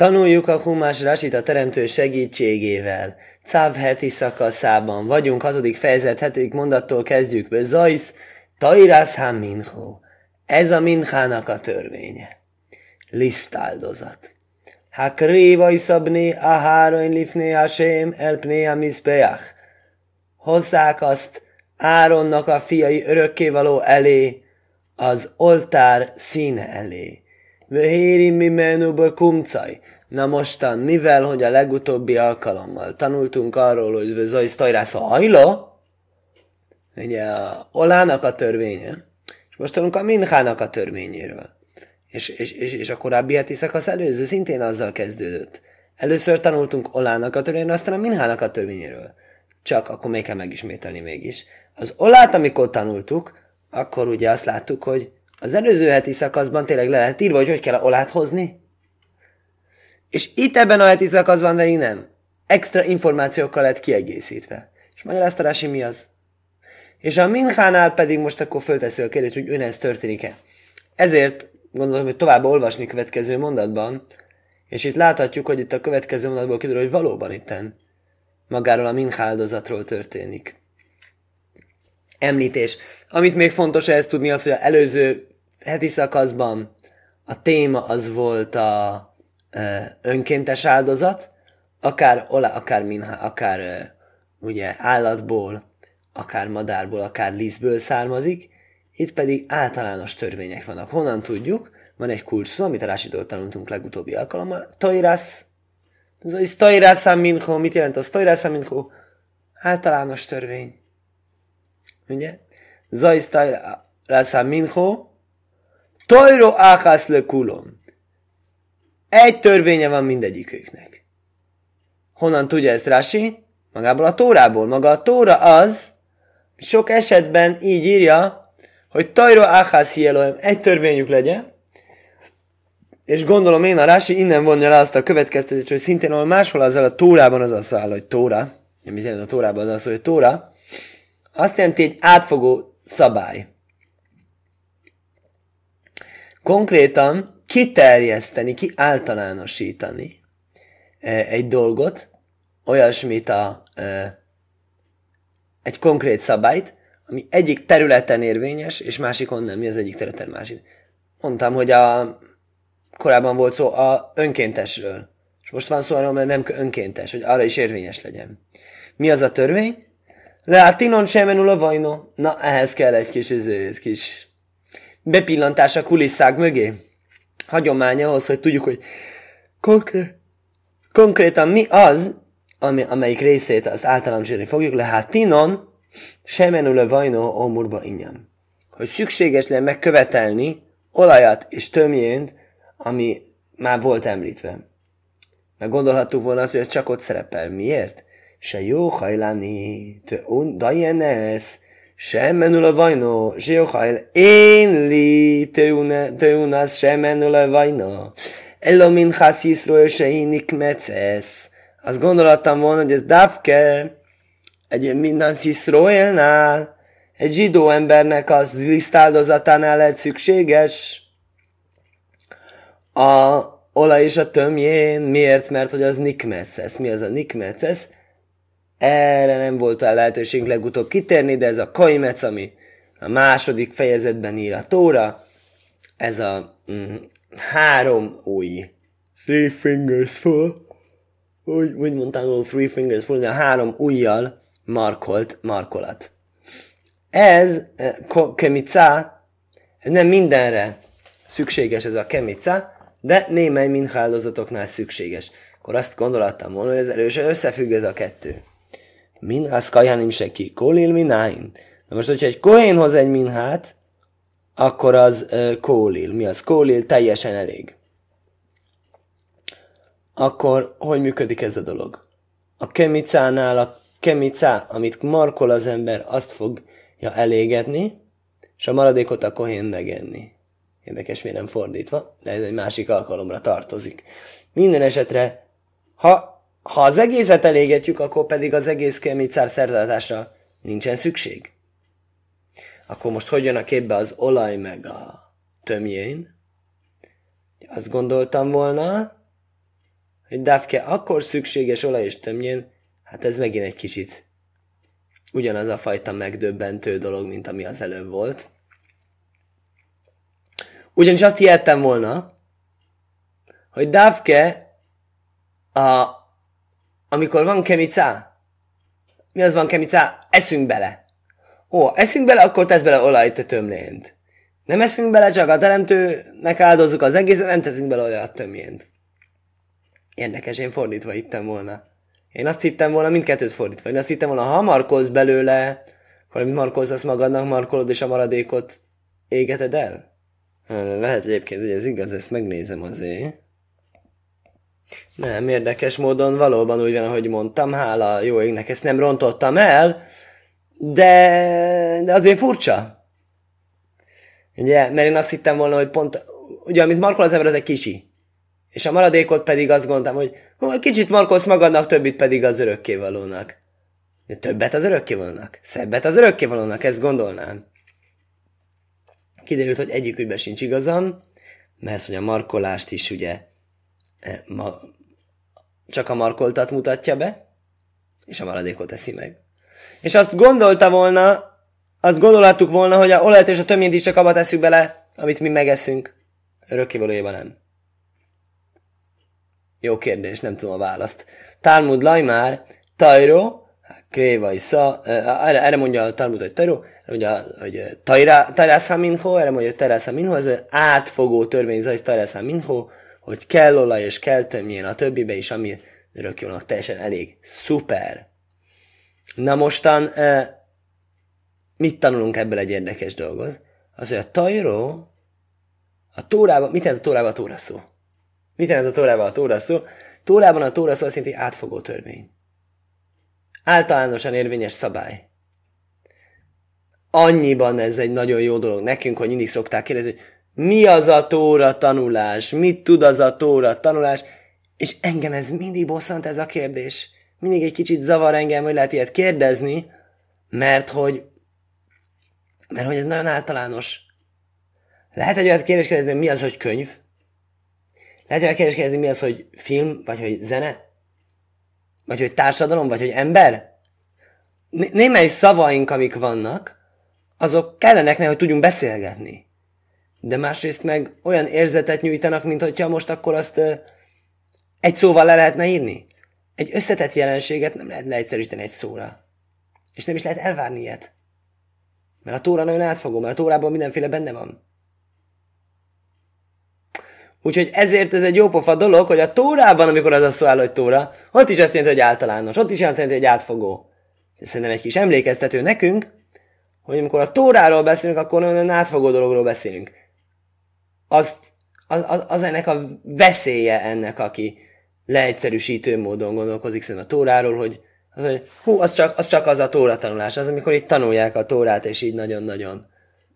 Tanuljuk a Humás Rasit a Teremtő segítségével. Cáv heti szakaszában vagyunk, hatodik fejezet, hetedik mondattól kezdjük. Zajsz, Tairász minho. Ez a minhának a törvénye. Lisztáldozat. Hakréva iszabné a hároin lifné Hashem elpné a mizbeach. Hozzák azt Áronnak a fiai örökkévaló elé, az oltár színe elé. Vöhéri mi menuba kumcaj. Na mostan, mivel, hogy a legutóbbi alkalommal tanultunk arról, hogy Zoj Stajrász a hajla, ugye a Olának a törvénye, és most tanulunk a Minhának a törvényéről. És, és, és, és a korábbi heti szakasz előző szintén azzal kezdődött. Először tanultunk Olának a törvényéről, aztán a Minhának a törvényéről. Csak akkor még kell megismételni mégis. Az Olát, amikor tanultuk, akkor ugye azt láttuk, hogy az előző heti szakaszban tényleg le lehet írva, hogy hogy kell a Olát hozni. És itt ebben a heti szakaszban pedig nem. Extra információkkal lett kiegészítve. És magyarázta Rási mi az? És a Minchánál pedig most akkor fölteszi a kérdést, hogy ön ez történik-e. Ezért gondolom, hogy tovább olvasni következő mondatban, és itt láthatjuk, hogy itt a következő mondatból kiderül, hogy valóban itten magáról a minháldozatról történik. Említés. Amit még fontos ehhez tudni, az, hogy az előző heti szakaszban a téma az volt a e, önkéntes áldozat, akár olá, akár minha, akár e, ugye állatból, akár madárból, akár lisztből származik, itt pedig általános törvények vannak. Honnan tudjuk? Van egy szó, amit a Rásidól tanultunk legutóbbi alkalommal. Toirász. Ez Toirász mincho. Mit jelent az Toirász mincho? Általános törvény. Ugye? Zajsz Toirász mincho. Toiro áhász le kulom. Egy törvénye van mindegyiküknek. Honnan tudja ezt Rási? Magából a Tórából. Maga a Tóra az, sok esetben így írja, hogy Tajro Áhászi Elohim, egy törvényük legyen, és gondolom én a Rási innen vonja le azt a következtetést, hogy szintén ahol máshol azzal a Tórában az az áll, hogy Tóra, mit jelent a Tórában az az, hogy Tóra, azt jelenti egy átfogó szabály. Konkrétan kiterjeszteni, kiáltalánosítani e, egy dolgot, olyasmit a, e, egy konkrét szabályt, ami egyik területen érvényes, és másikon nem. Mi az egyik területen másik? Mondtam, hogy a korábban volt szó a önkéntesről. És most van szó arról, mert nem önkéntes, hogy arra is érvényes legyen. Mi az a törvény? Leátinon semenul a vajno. Na, ehhez kell egy kis, egy kis bepillantás a kulisszák mögé. Hagyomány ahhoz, hogy tudjuk, hogy konkrét, konkrétan mi az, ami, amelyik részét az általánosítani fogjuk. Leátinon Semenule vajno omurba inyam. Hogy szükséges lenne megkövetelni olajat és tömjént, ami már volt említve. Meg gondolhattuk volna azt, hogy ez csak ott szerepel. Miért? Se jó hajlani, te dajenes, se menül a vajno, se jó hajl, én li, te unasz, se menül a vajno. Elo min hasziszról, se hinik mecesz. Azt gondoltam volna, hogy ez dafke, egy minden Sziszroélnál, egy zsidó embernek az lisztáldozatánál lehet szükséges a olaj és a tömjén. Miért? Mert hogy az nikmetszesz. Mi az a nikmetszesz? Erre nem volt a lehetőség legutóbb kitérni, de ez a kaimec, ami a második fejezetben ír a tóra, ez a mm, három új three fingers full, úgy, úgy mondtam, three fingers full, de a három ujjal markolt markolat. Ez eh, kemica, nem mindenre szükséges ez a kemica, de némely minhálózatoknál szükséges. Akkor azt gondolattam volna, hogy ez erősen összefügg ez a kettő. Minhász kajánim se ki, kólil mináin. Na most, hogyha egy kohén hoz egy minhát, akkor az uh, kólil. Mi az kólil? Teljesen elég. Akkor hogy működik ez a dolog? A kemicánál a kemica, amit markol az ember, azt fogja elégetni, és a maradékot a kohén megenni. Érdekes, miért nem fordítva, de ez egy másik alkalomra tartozik. Minden esetre, ha, ha az egészet elégetjük, akkor pedig az egész kemicár szertartásra nincsen szükség. Akkor most hogy jön a képbe az olaj meg a tömjén? Azt gondoltam volna, hogy dávke akkor szükséges olaj és tömjén, hát ez megint egy kicsit ugyanaz a fajta megdöbbentő dolog, mint ami az előbb volt. Ugyanis azt hihettem volna, hogy dávke, a, amikor van kemicá, mi az van kemicá? Eszünk bele. Ó, eszünk bele, akkor tesz bele olajt a tömlént. Nem eszünk bele, csak a teremtőnek áldozzuk az egészet, nem teszünk bele olajat tömjént. Érdekes, én fordítva hittem volna. Én azt hittem volna, mindkettőt fordítva. Én azt hittem volna, ha markolsz belőle, akkor amit markolsz, magadnak markolod, és a maradékot égeted el? Lehet egyébként, hogy ez igaz, ezt megnézem azért. Nem, érdekes módon valóban úgy van, ahogy mondtam, hála jó égnek, ezt nem rontottam el, de, de azért furcsa. Ugye, mert én azt hittem volna, hogy pont, ugye amit markol az ember, az egy kicsi. És a maradékot pedig azt gondoltam, hogy hú, kicsit markolsz magadnak, többit pedig az örökkévalónak. De többet az örökkévalónak, szebbet az örökkévalónak, ezt gondolnám. Kiderült, hogy egyik ügyben sincs igazam, mert hogy a markolást is ugye ma, csak a markoltat mutatja be, és a maradékot teszi meg. És azt gondolta volna, azt gondolhattuk volna, hogy a olajat és a töményt is csak abba tesszük bele, amit mi megeszünk. Örökkévalójában nem. Jó kérdés, nem tudom a választ. Talmud Lajmár, Tajro, Kréva Isza, erre, erre mondja a Talmud, hogy Tajro, erre mondja, hogy Tajrász Minho, erre mondja, hogy Tajrász Minho, ez egy átfogó törvény Zajsz Tajrász Minho, hogy kell olaj és kell tömjén a többibe is, ami örökkévalónak teljesen elég. Szuper! Na mostan, mit tanulunk ebből egy érdekes dolgot? Az, hogy a tajró, a tórában, mit jelent a tórában a tóra szó? Mit jelent a tórában a tóra szó? Tórában a tóra szó azt jelenti átfogó törvény. Általánosan érvényes szabály. Annyiban ez egy nagyon jó dolog nekünk, hogy mindig szokták kérdezni, hogy mi az a tóra tanulás, mit tud az a tóra tanulás, és engem ez mindig bosszant ez a kérdés. Mindig egy kicsit zavar engem, hogy lehet ilyet kérdezni, mert hogy mert hogy ez nagyon általános. Lehet egy olyat kérdéskezni, mi az, hogy könyv? Lehet olyat kérdéskezni, mi az, hogy film, vagy hogy zene? Vagy hogy társadalom, vagy hogy ember? Némely szavaink, amik vannak, azok kellenek, mert hogy tudjunk beszélgetni. De másrészt meg olyan érzetet nyújtanak, mint hogyha most akkor azt ö, egy szóval le lehetne írni. Egy összetett jelenséget nem lehet leegyszerűsíteni egy szóra. És nem is lehet elvárni ilyet. Mert a tóra nagyon átfogó, mert a tórában mindenféle benne van. Úgyhogy ezért ez egy jópofa dolog, hogy a tórában, amikor az a szó áll, hogy tóra, ott is azt jelenti, hogy általános, ott is azt jelenti, hogy átfogó. Ez szerintem egy kis emlékeztető nekünk, hogy amikor a tóráról beszélünk, akkor nagyon átfogó dologról beszélünk. Azt, az, az, az ennek a veszélye ennek, aki leegyszerűsítő módon gondolkozik szerintem a tóráról, hogy az, hogy hú, az csak, az csak az a tóra tanulás, az, amikor itt tanulják a tórát, és így nagyon-nagyon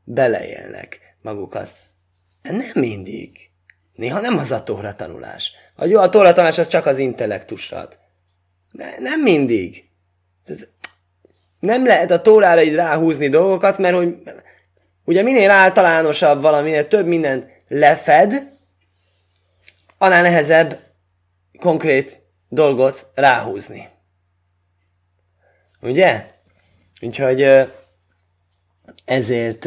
beleélnek magukat. Nem mindig. Néha nem az a tóra tanulás. Vagy jó, a tóra tanulás az csak az intellektusat. Ne, nem mindig. Ez, nem lehet a tórára így ráhúzni dolgokat, mert hogy ugye minél általánosabb valami, minél több mindent lefed, annál nehezebb konkrét dolgot ráhúzni. Ugye? Úgyhogy ezért,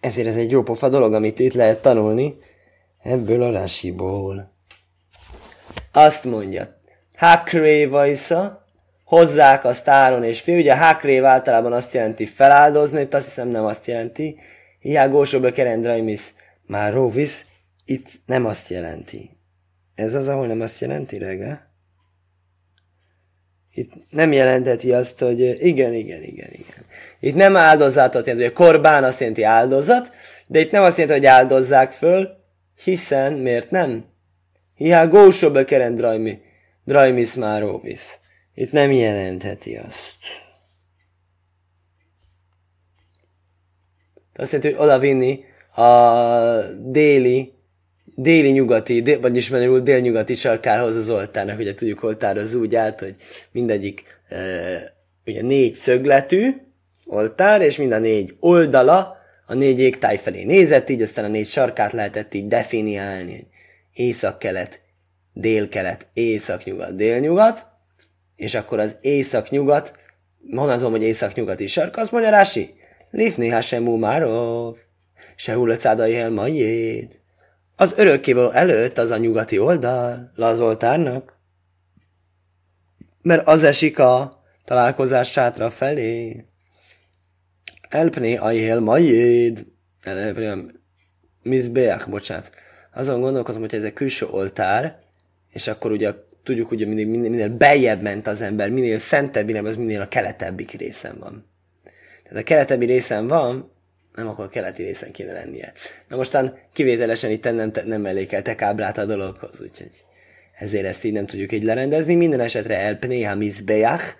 ezért ez egy jó pofa dolog, amit itt lehet tanulni ebből a rasiból. Azt mondja, Hakré vajsza, hozzák azt Áron és fiú. Ugye Hakrév általában azt jelenti feláldozni, itt azt hiszem nem azt jelenti. Hiágósóba kerendraimis már rovis, itt nem azt jelenti. Ez az, ahol nem azt jelenti, reggel? Itt nem jelenteti azt, hogy igen, igen, igen, igen. Itt nem áldozatot jelenti, hogy korbán azt jelenti áldozat, de itt nem azt jelenti, hogy áldozzák föl, hiszen miért nem? Hiá gósóbe keren drajmi, drajmis máróvis. Itt nem jelentheti azt. Azt jelenti, hogy oda vinni a déli déli-nyugati, dél, vagyis magyarul dél-nyugati sarkárhoz az oltárnak, ugye tudjuk, oltár az úgy állt, hogy mindegyik e, ugye négy szögletű oltár, és mind a négy oldala a négy égtáj felé nézett, így aztán a négy sarkát lehetett így definiálni, észak-kelet, dél-kelet, észak-nyugat, dél-nyugat, és akkor az észak-nyugat, honnan tudom, hogy észak-nyugat is sarka, azt mondja Rási, Lifni Hashem Umárov, Sehul cádai el majéd. Az örökkévaló előtt az a nyugati oldal, lazoltárnak, mert az esik a találkozás sátra felé. Elpné ajél majéd. Mizbeach, bocsánat. Azon gondolkozom, hogy ez egy külső oltár, és akkor ugye tudjuk, hogy minél, minél, minél beljebb ment az ember, minél szentebb, minél az minél a keletebbik részen van. Tehát a keletebbi részen van, nem akkor keleti részen kéne lennie. Na mostan kivételesen itt nem, nem mellékeltek ábrát a dologhoz, úgyhogy ezért ezt így nem tudjuk így lerendezni. Minden esetre el pnéha mizbeach,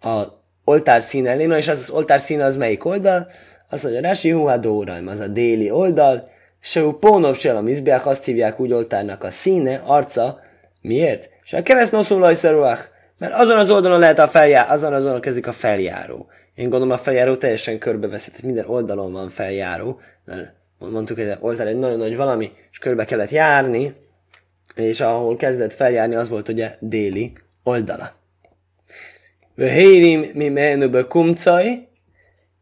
a oltár szín elé, na és az, az oltár szín az melyik oldal? Az mondja, Rasi Huhadóraim, az a déli oldal, Seu Pónov a Mizbeach, azt hívják úgy oltárnak a színe, arca, miért? És a kereszt noszulajszeruach, mert azon az oldalon lehet a feljáró, azon az oldalon kezdik a feljáró. Én gondolom a feljáró teljesen körbeveszi, tehát minden oldalon van feljáró. Mondtuk, hogy oltár egy nagyon nagy valami, és körbe kellett járni, és ahol kezdett feljárni, az volt ugye déli oldala. Vöhérim mi menőbe kumcai,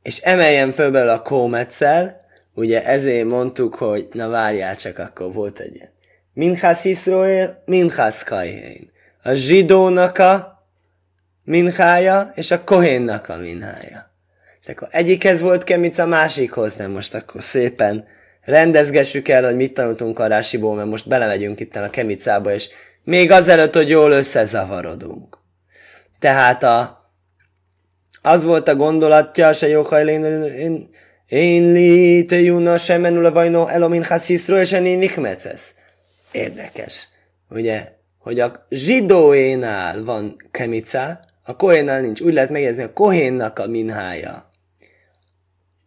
és emeljen föl a kómetszel, ugye ezért mondtuk, hogy na várjál csak, akkor volt egy ilyen. Minchas Iszroél, Minchas. A zsidónak a minhája, és a kohénnak a minhája. És akkor egyikhez volt kemic, a másikhoz nem. Most akkor szépen rendezgessük el, hogy mit tanultunk a rásiból, mert most belemegyünk itt a kemicába, és még azelőtt, hogy jól összezavarodunk. Tehát a, az volt a gondolatja, se jó én, én li te juna semenul a vajnó elomin és én nikmecesz. Érdekes, ugye, hogy a zsidóénál van kemica, a kohénnál nincs. Úgy lehet megjegyezni, a kohénnak a minhája.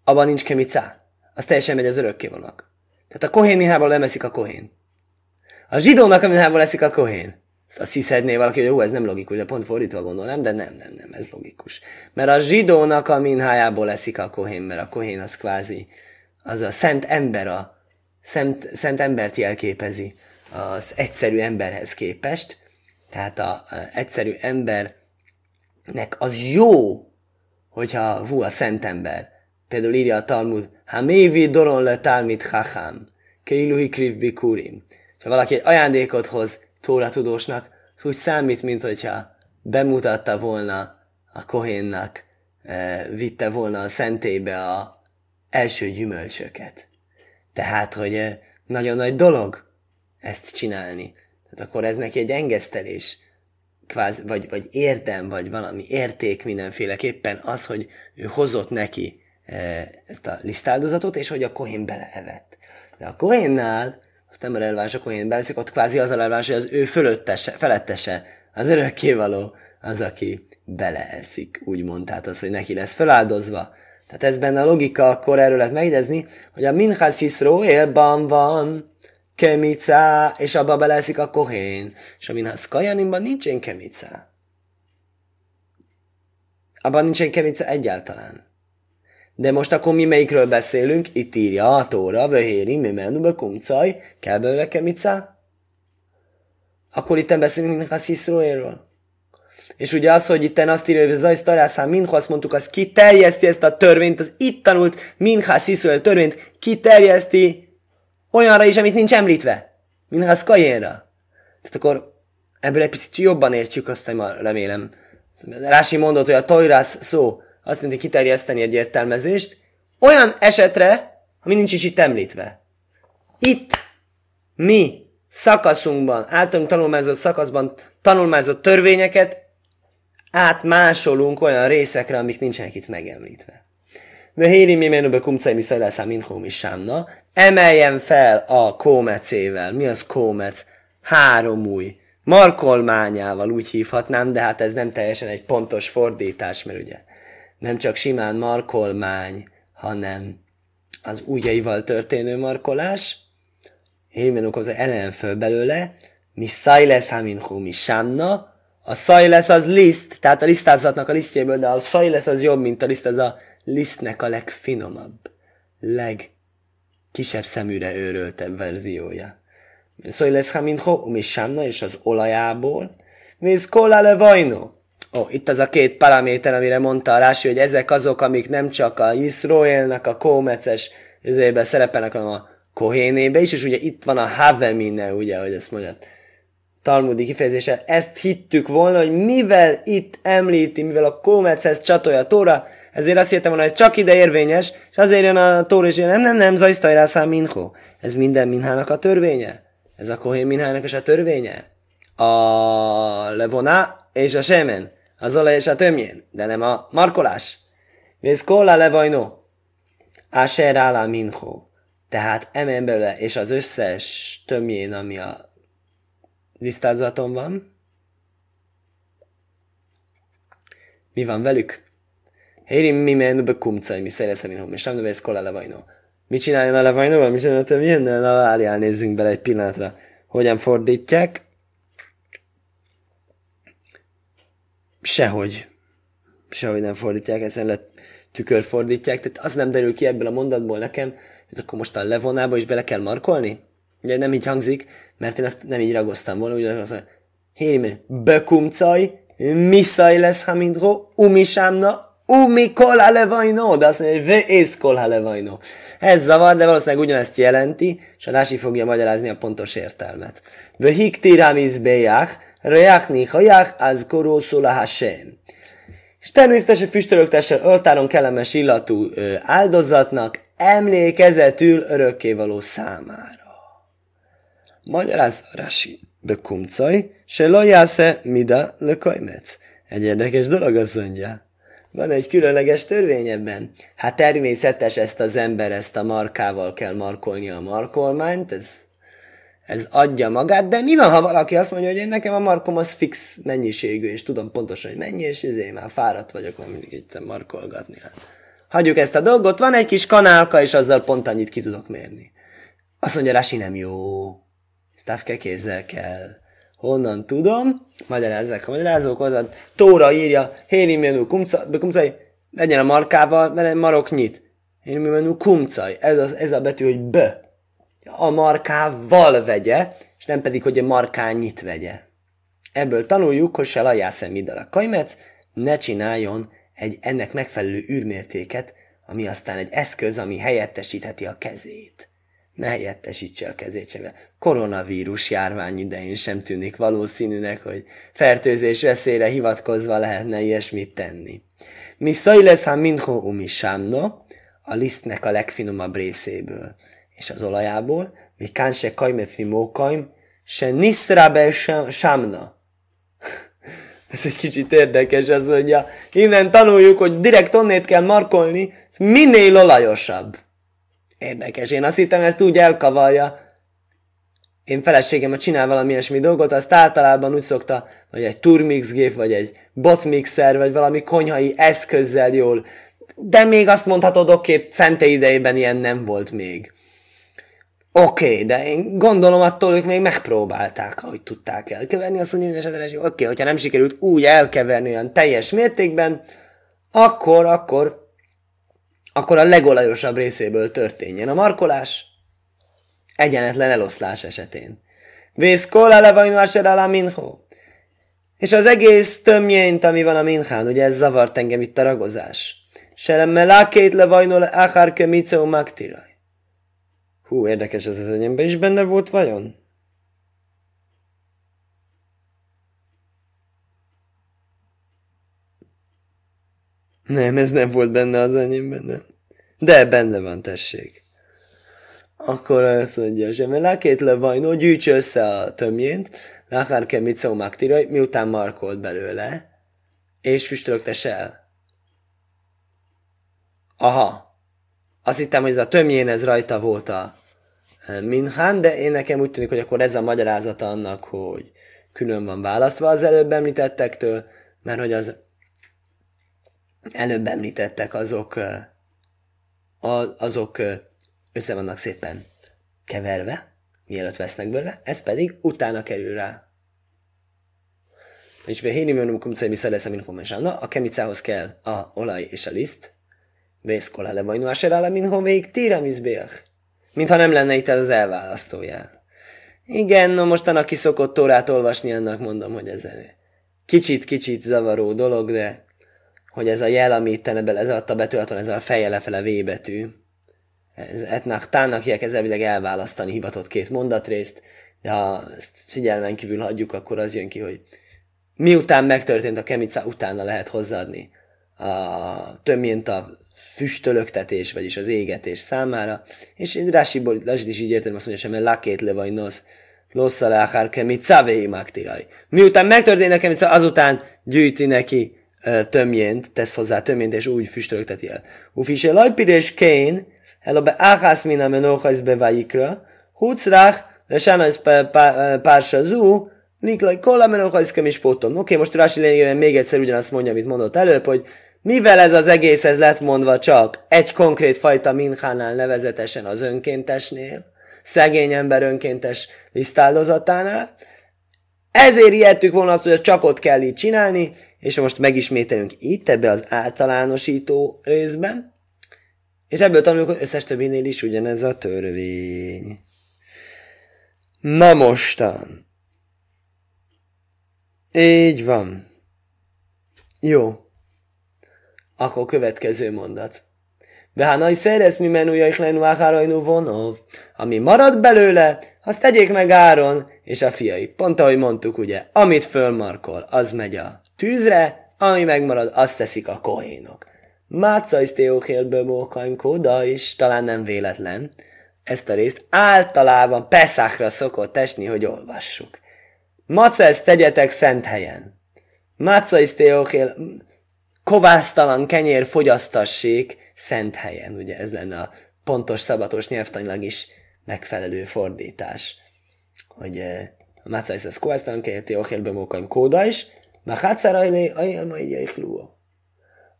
Abban nincs kemica. Az teljesen megy az örökkévalók. Tehát a kohén minhából nem eszik a kohén. A zsidónak a minhából eszik a kohén. Azt hiszedné valaki, hogy jó, ez nem logikus, de pont fordítva gondolom, de nem, nem, nem, ez logikus. Mert a zsidónak a minhájából eszik a kohén, mert a kohén az kvázi, az a szent ember, a szent, szent embert jelképezi az egyszerű emberhez képest. Tehát a, a egyszerű embernek az jó, hogyha hú, a szent ember. Például írja a Talmud, ha mévi doron le talmit hachám, keiluhi kriv bikurim. Ha valaki egy ajándékot hoz Tóra tudósnak, az úgy számít, mint hogyha bemutatta volna a kohénnak, e, vitte volna a szentébe a első gyümölcsöket. Tehát, hogy e, nagyon nagy dolog ezt csinálni. Tehát akkor ez neki egy engesztelés, kvázi, vagy, vagy érdem, vagy valami érték mindenféleképpen az, hogy ő hozott neki e, ezt a lisztáldozatot, és hogy a kohén beleevett. De a kohénnál azt nem a relevás a kohén beleszik, ott kvázi az a relevás, hogy az ő fölöttese, felettese, az örökkévaló, az, aki beleeszik, úgymond, tehát az, hogy neki lesz feláldozva. Tehát ez benne a logika, akkor erről lehet megjegyezni, hogy a Minchas Yisroelban van kemica, és abba beleeszik a kohén, és a Minchas Kajanimban nincsen kemica. Abban nincsen kemica egyáltalán. De most akkor mi melyikről beszélünk? Itt írja a Tóra, Vöhéri, Mimenu, Kumcaj, kell belőle kemica? Akkor itt beszélünk Minchas Yisroelről. És ugye az, hogy itt azt írja, hogy Zajsz Tarászán Mincha, azt mondtuk, az kiterjeszti ezt a törvényt, az itt tanult Minchas Yisroel törvényt, kiterjeszti olyanra is, amit nincs említve. Minchas Kajénra. Tehát akkor ebből egy picit jobban értjük, azt remélem. Rási mondott, hogy a tojrász szó azt jelenti kiterjeszteni egy értelmezést, olyan esetre, ami nincs is itt említve. Itt mi szakaszunkban, általunk tanulmányozott szakaszban tanulmányozott törvényeket átmásolunk olyan részekre, amik nincsenek itt megemlítve. De héri mi menőbe kumcai mi szajlászá minhóm is sámna, emeljen fel a kómecével. Mi az kómec? Három új. Markolmányával úgy hívhatnám, de hát ez nem teljesen egy pontos fordítás, mert ugye nem csak simán markolmány, hanem az ujjaival történő markolás, Hirmenuk az elem föl belőle, mi szajlesz haminhu mi sámna, a szajlesz az liszt, tehát a lisztázatnak a lisztjéből, de a szajlesz az jobb, mint a liszt, az a lisztnek a legfinomabb, legkisebb szeműre őröltebb verziója. Szóval lesz haminho, umi sámna, és az olajából, Vész kola levajno. Ó, itt az a két paraméter, amire mondta a Rási, hogy ezek azok, amik nem csak a Yisroelnek a kómeces ezébe szerepelnek, hanem a kohénébe is, és ugye itt van a havemine, ugye, hogy ezt mondja. Talmudi kifejezése. Ezt hittük volna, hogy mivel itt említi, mivel a kómechez csatolja a tóra, ezért azt hittem volna, hogy csak ide érvényes, és azért jön a tóra, és nem, nem, nem, zajsztajrászál minho. Ez minden minhának a törvénye? Ez a kohén minhának is a törvénye? A levoná és a semen, az olaj és a tömjén, de nem a markolás. Vész kolla levajno, Asher ala minho. Tehát emen belőle, és az összes tömjén, ami a lisztázaton van, mi van velük? Hérim mi men be kumcaj, mi szereszem minhom, és nem növesz kola levajno. Mit csináljon a levajnóval, mit csináljon a tömjén? Na, várjál, nézzünk bele egy pillanatra. Hogyan fordítják? Sehogy. Sehogy nem fordítják, ezen lett tükör fordítják, tehát az nem derül ki ebből a mondatból nekem, hogy akkor most a levonába is bele kell markolni? Ugye nem így hangzik, mert én azt nem így ragoztam volna, ugye az, hogy Hérime, bekumcaj, miszaj lesz hamindro, umisámna, umi kol levajno, de azt mondja, hogy ve ész kol levajno. Ez zavar, de valószínűleg ugyanezt jelenti, és a Rási fogja magyarázni a pontos értelmet. Ve hik tiramis bejach, reachni hajach, az korószul a. És természetesen füstölögtesse öltáron kellemes illatú ö, áldozatnak, emlékezetül örökkévaló számára. Magyaráz Rasi, bekumcaj, se lajásze mida lökajmec. Egy érdekes dolog az mondja. Van egy különleges törvény ebben. Hát természetes ezt az ember, ezt a markával kell markolni a markolmányt, ez, ez adja magát, de mi van, ha valaki azt mondja, hogy én nekem a markom az fix mennyiségű, és tudom pontosan, hogy mennyi, és ezért már fáradt vagyok, mert mindig itt markolgatni. Hagyjuk ezt a dolgot, van egy kis kanálka, és azzal pont annyit ki tudok mérni. Azt mondja, Rasi nem jó. Stavke kézzel kell. Honnan tudom? Magyarázzák a magyarázók, az Tóra írja, Héri menü kumcai, legyen a markával, mert marok nyit. Héri menü kumcai, ez, az, ez a betű, hogy b. A markával vegye, és nem pedig, hogy a markán nyit vegye. Ebből tanuljuk, hogy se lajászem a kajmec, ne csináljon egy ennek megfelelő űrmértéket, ami aztán egy eszköz, ami helyettesítheti a kezét. Ne helyettesítse a kezét sem. Koronavírus járvány idején sem tűnik valószínűnek, hogy fertőzés veszélyre hivatkozva lehetne ilyesmit tenni. Mi lesz, ha minho umi sámno, a lisztnek a legfinomabb részéből és az olajából, mi kánse kajmec mi mókajm, se niszra be sámna, ez egy kicsit érdekes, az mondja, innen tanuljuk, hogy direkt onnét kell markolni, minél olajosabb. Érdekes, én azt hittem, ezt úgy elkavarja. Én feleségem, csinál valami ilyesmi dolgot, azt általában úgy szokta, vagy egy turmixgép, vagy egy botmixer, vagy valami konyhai eszközzel jól. De még azt mondhatod, oké, szente idejében ilyen nem volt még. Oké, okay, de én gondolom attól ők még megpróbálták, ahogy tudták elkeverni, azt mondja, hogy oké, okay, hogyha nem sikerült úgy elkeverni olyan teljes mértékben, akkor, akkor, akkor a legolajosabb részéből történjen a markolás, egyenetlen eloszlás esetén. Vész kola levajnu asher minho. És az egész tömjént, ami van a minhán, ugye ez zavart engem itt a ragozás. Selem melakét levajnu le achar kemiceu magtiraj. Hú, érdekes ez az enyémben is benne volt vajon? Nem, ez nem volt benne az enyémben, nem. De benne van, tessék. Akkor azt mondja, sem lakét le vajnó, gyűjts össze a tömjént, kell mit szó miután markolt belőle, és füstölögtes el. Aha, azt hittem, hogy ez a tömjén ez rajta volt a e, minhán, de én nekem úgy tűnik, hogy akkor ez a magyarázata annak, hogy külön van választva az előbb említettektől, mert hogy az előbb említettek azok, azok össze vannak szépen keverve, mielőtt vesznek belőle, ez pedig utána kerül rá. És véhéni mönöm kumcai mi szeresz, a kemicához kell a olaj és a liszt, Vészkol le majd a min hovég tira mizbeach. Mintha nem lenne itt ez az elválasztójel. Igen, no mostan aki szokott tórát olvasni, annak mondom, hogy ez kicsit-kicsit zavaró dolog, de hogy ez a jel, ami itt bele, ez alatt a betű alatt van, ez a feje lefele V betű. Ez etnak, tának ez elvileg elválasztani hivatott két mondatrészt, de ha ezt figyelmen kívül hagyjuk, akkor az jön ki, hogy miután megtörtént a kemica, utána lehet hozzáadni a tömjént a füstölöktetés, vagyis az égetés számára, és Rásiból Lazsid is így értem, azt mondja, hogy lakét le vagy nosz, losszal akár kemica magtiraj. Miután megtörtént a kemica, azután gyűjti neki tömjént, tesz hozzá tömjént, és úgy füstölökteti el. Ufise lajpirés kén, el be áhász mina menochajsz be vajikra, hucrach, le sámez pársa zú, Niklaj kolla menochajsz is potom. Oké, most Rási lényegében még egyszer ugyanazt mondja, amit mondott előbb, hogy mivel ez az egész ez lett mondva csak egy konkrét fajta minhánál nevezetesen az önkéntesnél, szegény ember önkéntes lisztáldozatánál, ezért ijedtük volna azt, hogy csak ott kell így csinálni, és most megismételünk itt, ebbe az általánosító részben, és ebből tanuljuk, hogy összes többinél is ugyanez a törvény. Na mostan. Így van. Jó. Akkor következő mondat. Behánai szerez mi menújaik lenú áhárajnú vonov. Ami marad belőle, azt tegyék meg áron, és a fiai. Pont ahogy mondtuk, ugye, amit fölmarkol, az megy a tűzre, ami megmarad, azt teszik a kohénok. Mátszajsz teókélből mókaim kóda is, talán nem véletlen. Ezt a részt általában Peszákra szokott esni, hogy olvassuk. Maca ezt tegyetek szent helyen. Mátszajsz teókél, kovásztalan kenyér fogyasztassék szent helyen. Ugye ez lenne a pontos szabatos nyelvtanilag is megfelelő fordítás. Hogy eh, a mácájsz az kovásztalan kenyér teókélből mókaim kóda is, Mahátszarajlé, ajjelmai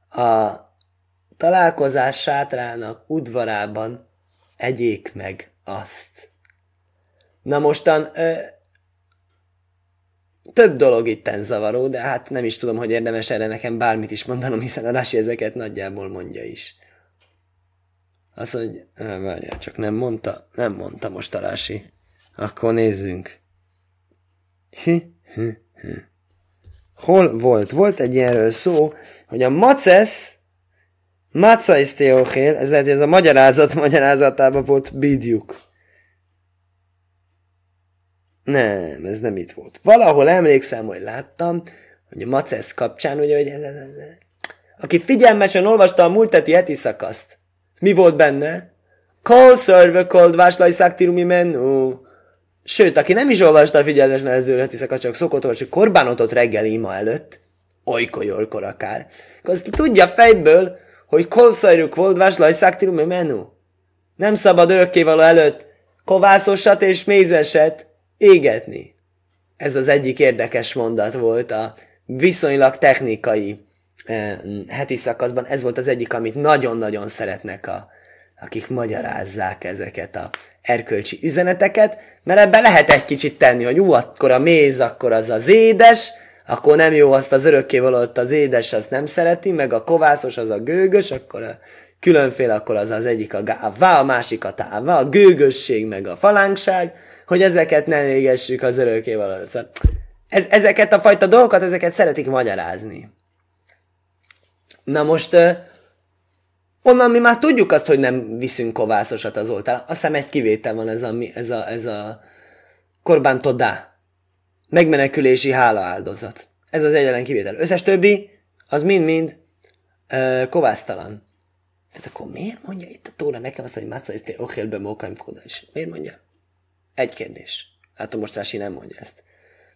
A találkozás sátrának udvarában egyék meg azt. Na mostan ö, több dolog itten zavaró, de hát nem is tudom, hogy érdemes erre nekem bármit is mondanom, hiszen a Rasi ezeket nagyjából mondja is. Azt mondja, várjál, csak nem mondta, nem mondta most a Rasi. Akkor nézzünk. Hi, hi, hi. Hol volt? Volt egy ilyenről szó, hogy a macesz, macais teochél, ez lehet, hogy ez a magyarázat magyarázatában volt bidjuk. Nem, ez nem itt volt. Valahol emlékszem, hogy láttam, hogy a macesz kapcsán, ugye, hogy ez, ez, ez, aki figyelmesen olvasta a múlt heti szakaszt, mi volt benne? Call server called váslaj szaktirumi menu. Sőt, aki nem is olvasta a figyelmes nehezőre hiszek, csak szokott olvasni korbánotot reggel ima előtt, olykor olykor akár, azt tudja fejből, hogy kolszajruk volt váslaj szaktirum menu. Nem szabad örökkévaló előtt kovászosat és mézeset égetni. Ez az egyik érdekes mondat volt a viszonylag technikai heti szakaszban. Ez volt az egyik, amit nagyon-nagyon szeretnek a, akik magyarázzák ezeket a erkölcsi üzeneteket, mert ebben lehet egy kicsit tenni, hogy ú, akkor a méz, akkor az az édes, akkor nem jó azt az valót az édes, azt nem szereti, meg a kovászos az a gőgös, akkor a különféle, akkor az az egyik a gává, a másik a tává, a gőgösség, meg a falánkság, hogy ezeket ne égessük az valót. Szóval ez, ezeket a fajta dolgokat, ezeket szeretik magyarázni. Na most Onnan mi már tudjuk azt, hogy nem viszünk kovászosat az oltár. Azt hiszem egy kivétel van ez a, ez a, ez a korbán todá. Megmenekülési hála áldozat. Ez az egyetlen kivétel. Összes többi, az mind-mind uh, kovásztalan. Tehát akkor miért mondja itt a Tóra nekem azt, hogy Máca is okélbe mókaim is? Miért mondja? Egy kérdés. Látom, most Rási nem mondja ezt.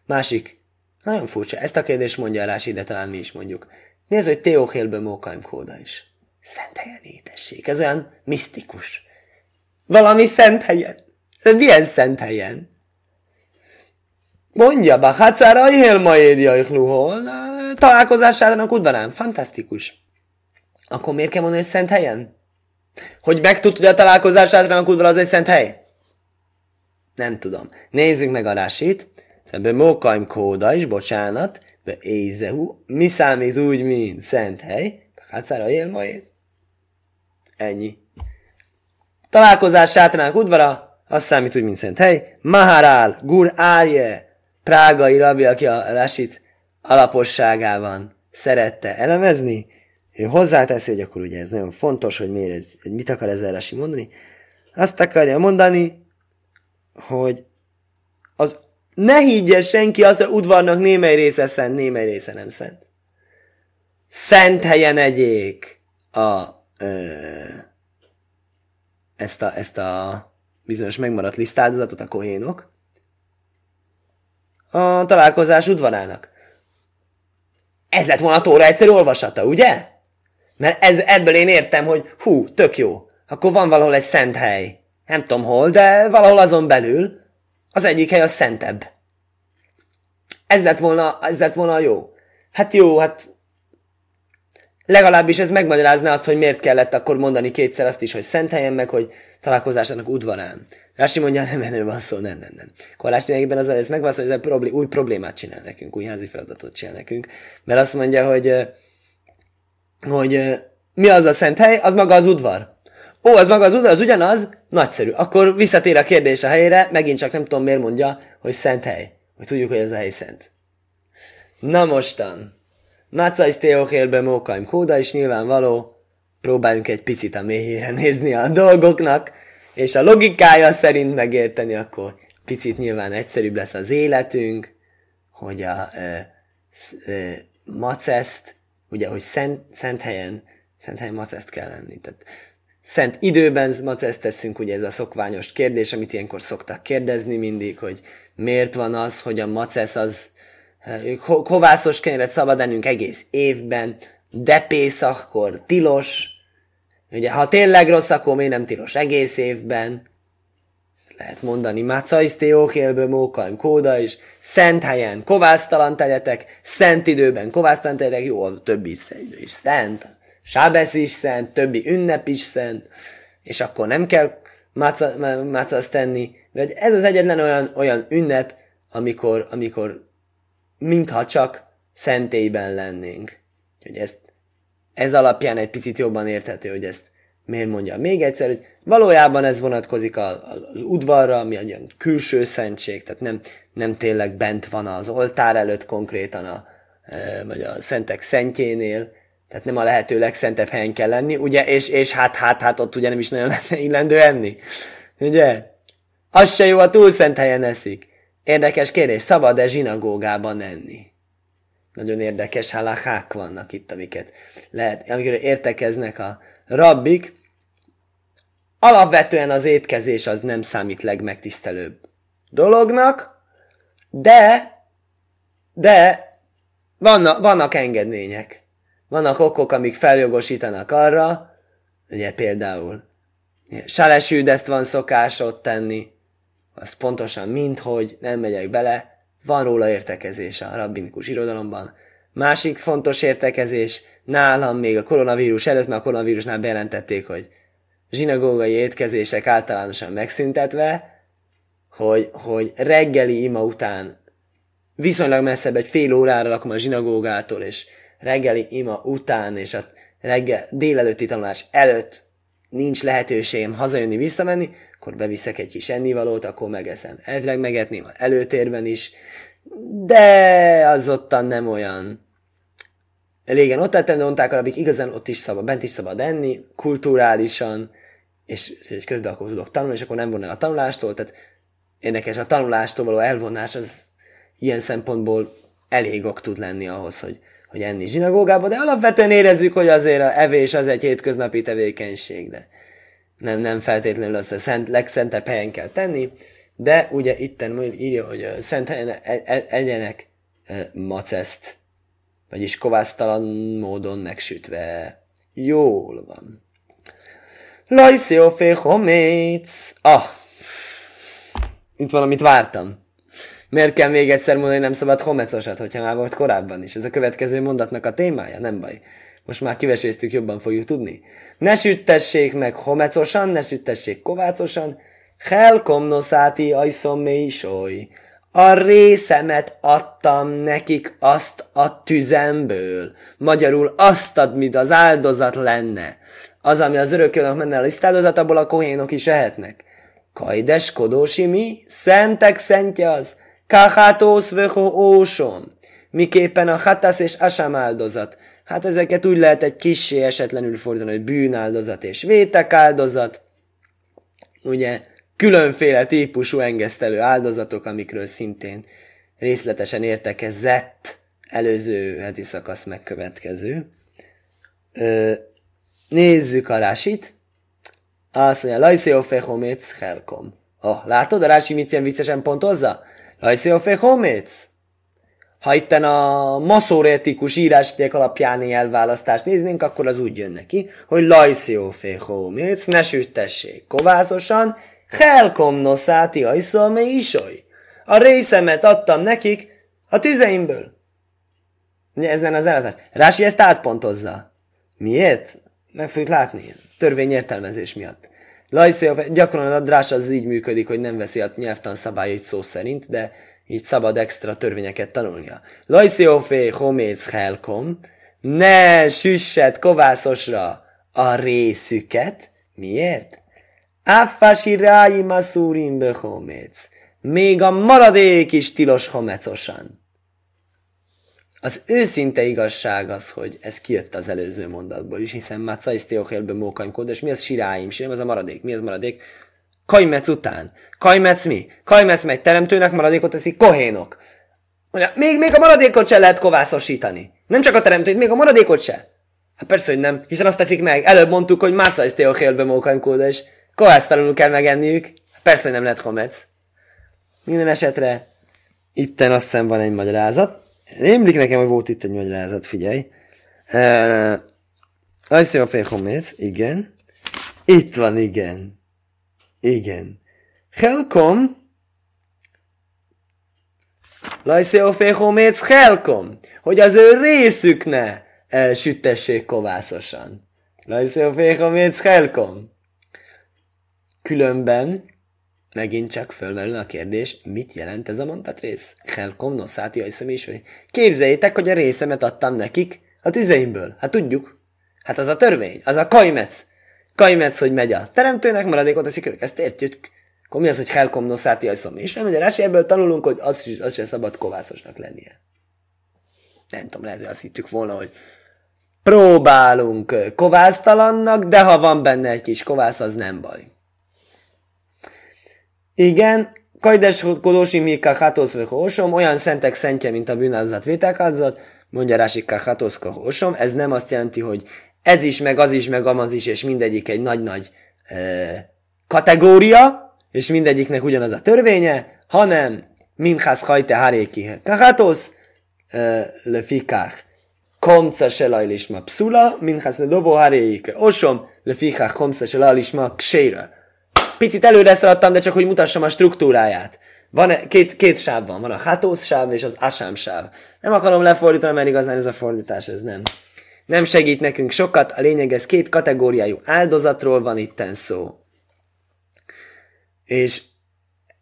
Másik. Nagyon furcsa. Ezt a kérdést mondja Rási, de talán mi is mondjuk. Az, hogy Teókélbe mókaim kóda is? Szent helyen édesség. Ez olyan misztikus. Valami szent helyen. Milyen szent helyen? Mondja, Bachácára élmaédi ajkluhol. Találkozásának udvarán. Fantasztikus. Akkor miért kell mondani, hogy szent helyen? Hogy megtud, hogy a találkozásának udvar az egy szent hely? Nem tudom. Nézzük meg a rásit. Ebből Mókaim kóda is, bocsánat, be Ézehu, mi számít úgy, mint szent hely? Bachácára élmaéd. Ennyi. Találkozás sátának udvara, az számít úgy, mint szent hely. Maharál, Gur Álje, prágai rabbi, aki a Rasit alaposságában szerette elemezni, ő hozzáteszi, hogy akkor ugye ez nagyon fontos, hogy miért, mit akar ezzel Rasi mondani. Azt akarja mondani, hogy ne higgye senki az, hogy udvarnak némely része szent, némely része nem szent. Szent helyen egyék a, ö, ezt, a, ezt a bizonyos megmaradt lisztáldozatot a kohénok a találkozás udvarának. Ez lett volna a tóra egyszerű olvasata, ugye? Mert ez, ebből én értem, hogy hú, tök jó. Akkor van valahol egy szent hely. Nem tudom hol, de valahol azon belül az egyik hely a szentebb. Ez lett volna, ez lett volna jó. Hát jó, hát legalábbis ez megmagyarázná azt, hogy miért kellett akkor mondani kétszer azt is, hogy szent helyen, meg hogy találkozásának udvarán. Rási mondja, nem erről van szó, nem, nem, nem. Kolács lényegében az, ez megválaszol, hogy ez problé- új problémát csinál nekünk, új házi feladatot csinál nekünk, mert azt mondja, hogy, hogy mi az a szent hely, az maga az udvar. Ó, az maga az az ugyanaz? Nagyszerű. Akkor visszatér a kérdés a helyére, megint csak nem tudom miért mondja, hogy szent hely. Hogy tudjuk, hogy ez a hely szent. Na mostan. Mácais Teochélbe Mókaim Kóda is nyilvánvaló, próbáljunk egy picit a mélyére nézni a dolgoknak, és a logikája szerint megérteni, akkor picit nyilván egyszerűbb lesz az életünk, hogy a e, e, maceszt, ugye, hogy szent, szent helyen, szent helyen maceszt kell lenni. Tehát szent időben maceszt teszünk, ugye ez a szokványos kérdés, amit ilyenkor szoktak kérdezni mindig, hogy miért van az, hogy a macesz az kovászos kenyeret szabad ennünk egész évben, de Pészakkor tilos, ugye ha tényleg rossz, akkor még nem tilos egész évben, lehet mondani, Mácaisztéókélből mókaim kóda is, szent helyen kovásztalan tegyetek, szent időben kovásztalan tegyetek, jó, a többi is szent, Sábesz is szent, többi ünnep is szent, és akkor nem kell mácasz tenni, de ez az egyetlen olyan, olyan ünnep, amikor, amikor mintha csak szentélyben lennénk. Hogy ezt, ez alapján egy picit jobban érthető, hogy ezt miért mondja. Még egyszer, hogy valójában ez vonatkozik az, az udvarra, ami egy ilyen külső szentség, tehát nem, nem tényleg bent van az oltár előtt konkrétan, a, e, vagy a szentek szentjénél, tehát nem a lehető legszentebb helyen kell lenni, ugye, és, és hát, hát, hát ott ugye nem is nagyon lenne illendő enni. Ugye? Az se jó, a túl szent helyen eszik. Érdekes kérdés, szabad-e zsinagógában enni? Nagyon érdekes halachák vannak itt, amiket lehet, amikor értekeznek a rabbik. Alapvetően az étkezés az nem számít legmegtisztelőbb dolognak, de, de vannak, vannak engedmények. Vannak okok, amik feljogosítanak arra, ugye például ezt van szokás ott tenni, azt pontosan minthogy, nem megyek bele, van róla értekezés a rabbinikus irodalomban. Másik fontos értekezés, nálam még a koronavírus előtt, mert a koronavírusnál bejelentették, hogy zsinagógai étkezések általánosan megszüntetve, hogy, hogy reggeli ima után viszonylag messzebb egy fél órára lakom a zsinagógától, és reggeli ima után, és a reggel, délelőtti tanulás előtt nincs lehetőségem hazajönni, visszamenni, akkor beviszek egy kis ennivalót, akkor megeszem. Elvileg megetném előtérben is, de az ottan nem olyan. Régen ott tettem, de mondták arabik, igazán ott is szabad, bent is szabad enni, kulturálisan, és hogy közben akkor tudok tanulni, és akkor nem vonnak a tanulástól, tehát érdekes, a tanulástól való elvonás az ilyen szempontból elég ok tud lenni ahhoz, hogy, hogy enni zsinagógába, de alapvetően érezzük, hogy azért a evés az egy hétköznapi tevékenység, de nem, nem feltétlenül azt a szent, legszentebb helyen kell tenni, de ugye itten írja, hogy a szent helyen e, e, egyenek e, maceszt, vagyis kovásztalan módon megsütve. Jól van. Lajsziófé homéc. Ah, itt valamit vártam. Miért kell még egyszer mondani, nem szabad homecosat, hogyha már volt korábban is? Ez a következő mondatnak a témája, nem baj. Most már kiveséztük, jobban fogjuk tudni. Ne süttessék meg homecosan, ne süttessék kovácosan. Helkom noszáti ajszom mélysoly. A részemet adtam nekik azt a tüzemből. Magyarul azt ad, mint az áldozat lenne. Az, ami az örökölnek menne a lisztáldozat, abból a kohénok is ehetnek. Kajdes kodósi mi? Szentek szentje az. Kahátósz vöho ósom. Miképpen a hatász és asam áldozat. Hát ezeket úgy lehet egy kissé esetlenül fordítani, hogy bűnáldozat és vétek áldozat. Ugye különféle típusú engesztelő áldozatok, amikről szintén részletesen értekezett előző heti szakasz megkövetkező. Ö, nézzük a rásit. Azt mondja, Lajszéo helkom. Oh, látod, a rási mit ilyen viccesen pontozza? Lajszéo fechoméc. Ha itten a maszóretikus írásíték alapján elválasztást néznénk, akkor az úgy jön neki, hogy Lajszéo fechoméc, ne süttessék kovászosan, helkom noszáti ajszolme isoly. A részemet adtam nekik a tüzeimből. Ez nem az eladás. Rási ezt átpontozza. Miért? Meg fogjuk látni. Törvény értelmezés miatt. Lajszé, gyakran a drás az így működik, hogy nem veszi a nyelvtan szabályait szó szerint, de így szabad extra törvényeket tanulnia. Lajszéofé homész helkom, ne süssed kovászosra a részüket. Miért? Áfási rái maszúrim behoméc. Még a maradék is tilos homecosan. Az őszinte igazság az, hogy ez kijött az előző mondatból is, hiszen már cajsztéochélbe mókanykod, és mi az siráim, siráim az a maradék. Mi az maradék? Kajmec után. Kajmec mi? Kajmec megy teremtőnek, maradékot teszik kohénok. Mondja, még, még a maradékot se lehet kovászosítani. Nem csak a teremtőt, még a maradékot se. Hát persze, hogy nem, hiszen azt teszik meg. Előbb mondtuk, hogy Mácajsz Teochélbe mókanykóda, és kovásztalanul kell megenniük. Persze, hogy nem lehet komec. Minden esetre itten azt hiszem van egy magyarázat. Émlik nekem, hogy volt itt egy magyarázat, figyelj. Ajszja a Péhomész, igen. Itt van, igen. Igen. Helkom. Lajszja a Péhomész, helkom. Hogy az ő részük ne sütessék kovászosan. Lajszja a Péhomész, helkom. Különben Megint csak fölmerül a kérdés, mit jelent ez a mondatrész? Helkom noszáti hogy képzeljétek, hogy a részemet adtam nekik a tüzeimből. Hát tudjuk. Hát az a törvény, az a kajmec. Kajmec, hogy megy a teremtőnek, maradékot teszik ők, ezt értjük. Akkor mi az, hogy helkom noszáti? Nem, ugye ebből tanulunk, hogy az, is, az sem szabad kovászosnak lennie. Nem tudom, lehet, hogy azt hittük volna, hogy próbálunk kovásztalannak, de ha van benne egy kis kovász, az nem baj. Igen, Kajdes Kodósi Mika Hatosz Hosom, olyan szentek szentje, mint a bűnáldozat vételkáldozat, mondja Rási Hatoszka Hosom, ez nem azt jelenti, hogy ez is, meg az is, meg amaz is, és mindegyik egy nagy-nagy e, kategória, és mindegyiknek ugyanaz a törvénye, hanem Minchas hajte haréki kahatosz, e, le fikach, komca se lajlisma pszula, minchas ne dobo haréike osom, le fikach komca se lajlisma kséra. Picit előre szaladtam, de csak hogy mutassam a struktúráját. Van két, két sáv van, van a hatósz sáv és az asám sáv. Nem akarom lefordítani, mert igazán ez a fordítás, ez nem. Nem segít nekünk sokat, a lényeg ez két kategóriájú áldozatról van itten szó. És,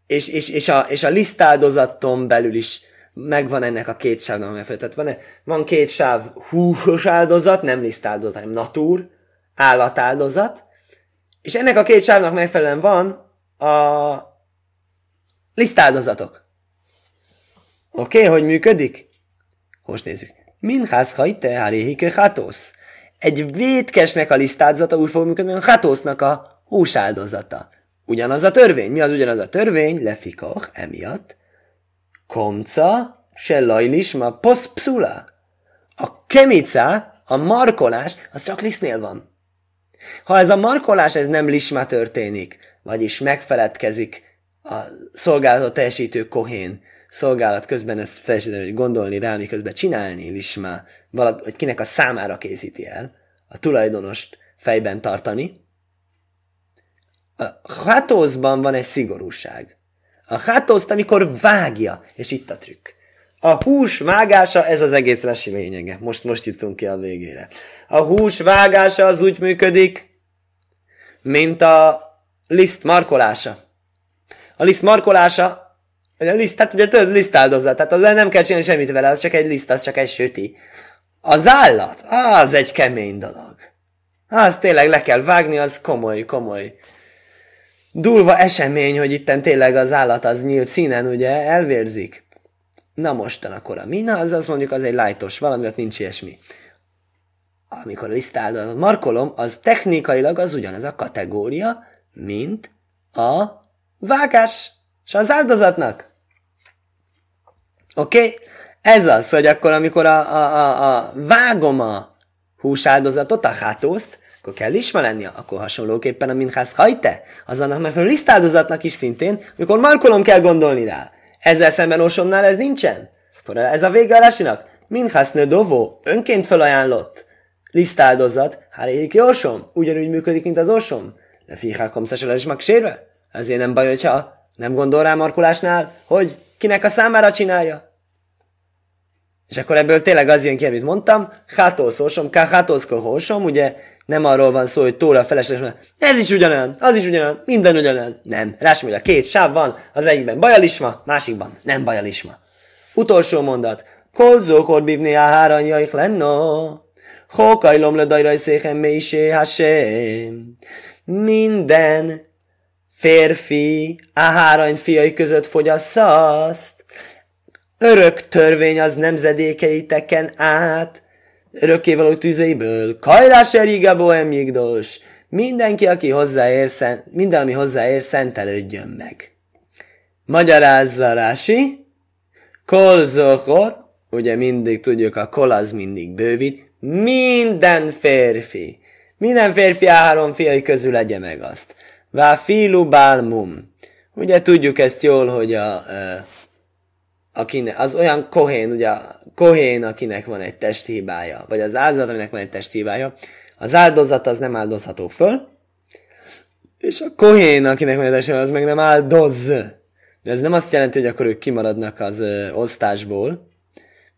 és, és, és, a, és a lisztáldozaton belül is megvan ennek a két sávnak megfelelő. Tehát van, van két sáv húsos áldozat, nem lisztáldozat, hanem natúr, állatáldozat, és ennek a két sávnak megfelelően van a lisztáldozatok. Oké, okay, hogy működik? Most nézzük. Minhász hajte haréhike hatosz. Egy vétkesnek a lisztáldozata úgy fog működni, mint a hatosznak a húsáldozata. Ugyanaz a törvény. Mi az ugyanaz a törvény? Lefikach, emiatt. Komca, se lajlisma, posz pszula. A kemica, a markolás, az csak lisztnél van. Ha ez a markolás ez nem lisma történik, vagyis megfeledkezik a szolgálatot teljesítő kohén szolgálat közben ezt felesíteni, hogy gondolni rá, miközben csinálni lisma, valaki, hogy kinek a számára készíti el, a tulajdonost fejben tartani. A hátózban van egy szigorúság. A hátózt, amikor vágja, és itt a trükk. A hús vágása, ez az egész resi lényege. Most, most jutunk ki a végére. A hús vágása az úgy működik, mint a liszt markolása. A liszt markolása, a liszt, tehát ugye tudod, lisztáldozza, tehát az nem kell csinálni semmit vele, az csak egy liszt, az csak egy süti. Az állat, az egy kemény dolog. Az tényleg le kell vágni, az komoly, komoly durva esemény, hogy itten tényleg az állat az nyílt színen, ugye, elvérzik. Na mostan akkor a mina, az azt mondjuk az egy lájtos valami, ott nincs ilyesmi. Amikor a lisztáldozatot markolom, az technikailag az ugyanaz a kategória, mint a vágás és az áldozatnak. Oké? Okay? Ez az, hogy akkor, amikor a, a, a, a vágom a húsáldozatot, a hátózt, akkor kell isma lennie, akkor hasonlóképpen a minhász hajte, az annak megfelelő lisztáldozatnak is szintén, amikor markolom kell gondolni rá. Ezzel szemben osomnál ez nincsen. Akkor ez a vége a rásinak. Minhász dovó, önként felajánlott lisztáldozat, egy osom, ugyanúgy működik, mint az osom. De fihákom szesel is megsérve. Ezért nem baj, hogyha nem gondol rá markolásnál, hogy kinek a számára csinálja. És akkor ebből tényleg az jön ki, amit mondtam, hátószósom, ká hátószkohósom, ugye nem arról van szó, hogy tóra felesleges, ez is ugyanolyan, az is ugyanolyan, minden ugyanolyan. Nem. Rás a két sáv van, az egyikben bajalisma, másikban nem bajalisma. Utolsó mondat. Kolzó korbivné a háranjaik lenno. Hókajlom le dajraj széken mélysé. Minden férfi a hárany fiai között fogyassza azt. Örök törvény az nemzedékeiteken át, örökkévaló tüzeiből, kajlás eriga bohemjigdos, mindenki, aki hozzáér, minden, ami hozzáér, szentelődjön meg. Magyarázza Rási, kol zohor, ugye mindig tudjuk, a kol az mindig bővít, minden férfi, minden férfi három fiai közül legye meg azt. Vá filu bálmum. Ugye tudjuk ezt jól, hogy a, a akinek, az olyan kohén, ugye kohén, akinek van egy testhibája, vagy az áldozat, aminek van egy testhibája, az áldozat az nem áldozható föl, és a kohén, akinek van egy testhibája, az meg nem áldoz. De ez nem azt jelenti, hogy akkor ők kimaradnak az ö, osztásból,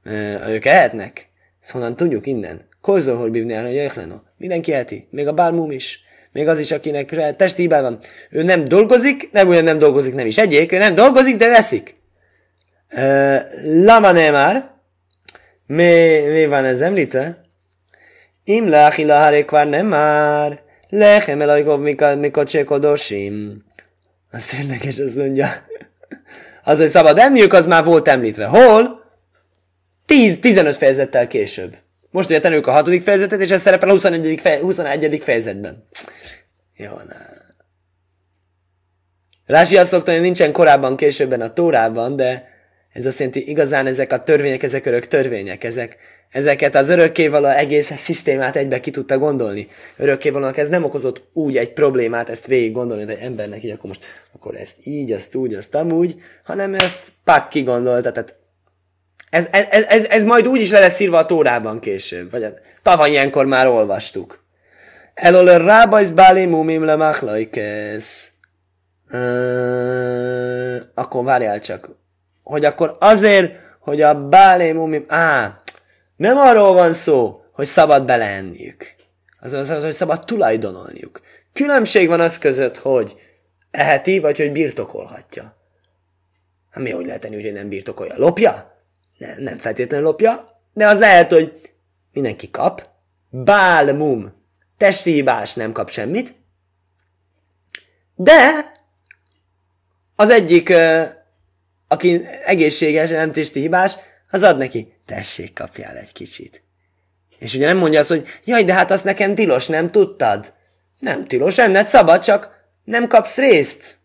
ö, ők ehetnek. Ezt honnan tudjuk innen? Kozzohor bívni a jöjjleno. Mindenki eheti, még a bálmum is. Még az is, akinek testi hibája van. Ő nem dolgozik, nem olyan nem dolgozik, nem is egyék, ő nem dolgozik, de veszik. Lama Neymar, mi van ez említve? Im leachi lahare kvár nem már, lechem elajkov mikocse kodosim. Az érdekes, azt mondja. Az, hogy szabad enniük, az már volt említve. Hol? 10, 15 fejezettel később. Most ugye tenők a hatodik fejezetet, és ez szerepel a 21. Feje, 21. fejezetben. Jó, na. Rási azt szokta, hogy nincsen korábban, későbben a tórában, de ez azt jelenti, igazán ezek a törvények, ezek örök törvények, ezek, ezeket az örökkévaló egész szisztémát egybe ki tudta gondolni. Örökkévalónak ez nem okozott úgy egy problémát ezt végig gondolni, hogy egy embernek így, akkor most akkor ezt így, azt úgy, azt amúgy, hanem ezt pak kigondolta, tehát ez, ez, ez, ez majd úgy is le lesz írva a tórában később, vagy tavaly ilyenkor már olvastuk. Elol rábajsz bálé mumim le machlajkesz. Akkor várjál csak hogy akkor azért, hogy a bálé mumim, á, nem arról van szó, hogy szabad beleenniük. Az az, hogy szabad tulajdonolniuk. Különbség van az között, hogy eheti, vagy hogy birtokolhatja. Hát mi hogy lehet tenni, hogy nem birtokolja? Lopja? Nem, nem feltétlenül lopja, de az lehet, hogy mindenki kap. Bálmum. Testi hibás nem kap semmit. De az egyik aki egészséges, nem tiszti hibás, az ad neki, tessék, kapjál egy kicsit. És ugye nem mondja azt, hogy jaj, de hát azt nekem tilos, nem tudtad? Nem tilos, enned szabad, csak nem kapsz részt.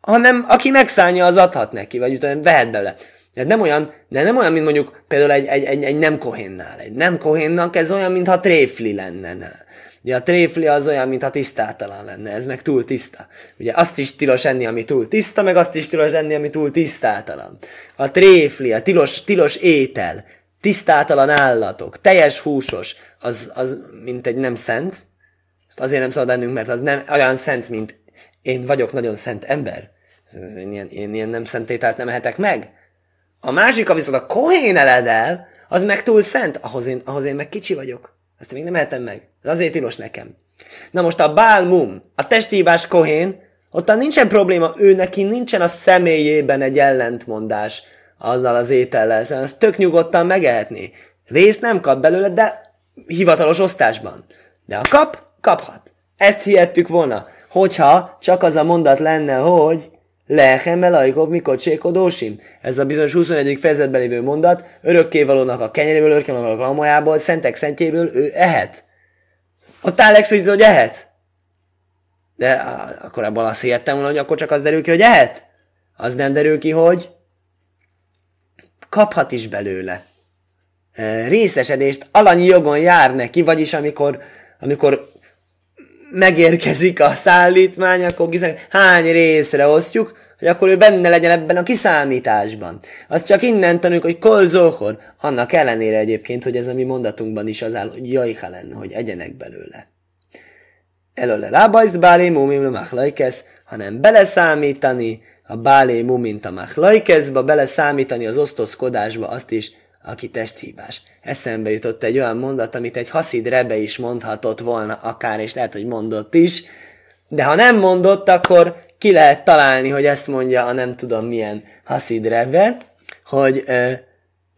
Hanem aki megszállja, az adhat neki, vagy utána vehet bele. Ez nem olyan, de nem olyan, mint mondjuk például egy, egy, egy, egy nem kohénnál. Egy nem kohénnak ez olyan, mintha tréfli lenne. Ugye a tréfli az olyan, mintha tisztátalan lenne, ez meg túl tiszta. Ugye azt is tilos enni, ami túl tiszta, meg azt is tilos enni, ami túl tisztátalan. A tréfli, a tilos, tilos étel, tisztátalan állatok, teljes húsos, az, az mint egy nem szent. Azt azért nem szabad ennünk, mert az nem olyan szent, mint én vagyok nagyon szent ember. Én ilyen, én ilyen nem szent ételt nem ehetek meg. A másik, viszont a kohén eledel, az meg túl szent, ahhoz én, ahhoz én meg kicsi vagyok. Ezt még nem ehetem meg. Ez azért tilos nekem. Na most a bálmum, a testívás kohén, ott nincsen probléma, ő neki nincsen a személyében egy ellentmondás azzal az étellel, szóval azt tök nyugodtan megehetné. Részt nem kap belőle, de hivatalos osztásban. De a kap, kaphat. Ezt hihettük volna, hogyha csak az a mondat lenne, hogy Lehem elajkov mikor csékodósim. Ez a bizonyos 21. fejezetben lévő mondat, örökkévalónak a kenyeréből, örökkévalónak a lamojából, szentek szentjéből ő ehet. Ott áll explicit, hogy ehet. De akkor abban azt hihettem volna, hogy akkor csak az derül ki, hogy ehet. Az nem derül ki, hogy kaphat is belőle. Részesedést alanyi jogon jár neki, vagyis amikor, amikor megérkezik a szállítmány, akkor gizem, hány részre osztjuk, hogy akkor ő benne legyen ebben a kiszámításban. Az csak innen tanuljuk, hogy kol annak ellenére egyébként, hogy ez a mi mondatunkban is az áll, hogy jajha lenne, hogy egyenek belőle. Elöle rábajsz bálé mumim machlajkesz, hanem beleszámítani a bálé mumint a machlajkeszba, beleszámítani az osztozkodásba azt is, aki testhívás. Eszembe jutott egy olyan mondat, amit egy haszid rebe is mondhatott volna akár, és lehet, hogy mondott is, de ha nem mondott, akkor ki lehet találni, hogy ezt mondja a nem tudom milyen haszid rebe, hogy e,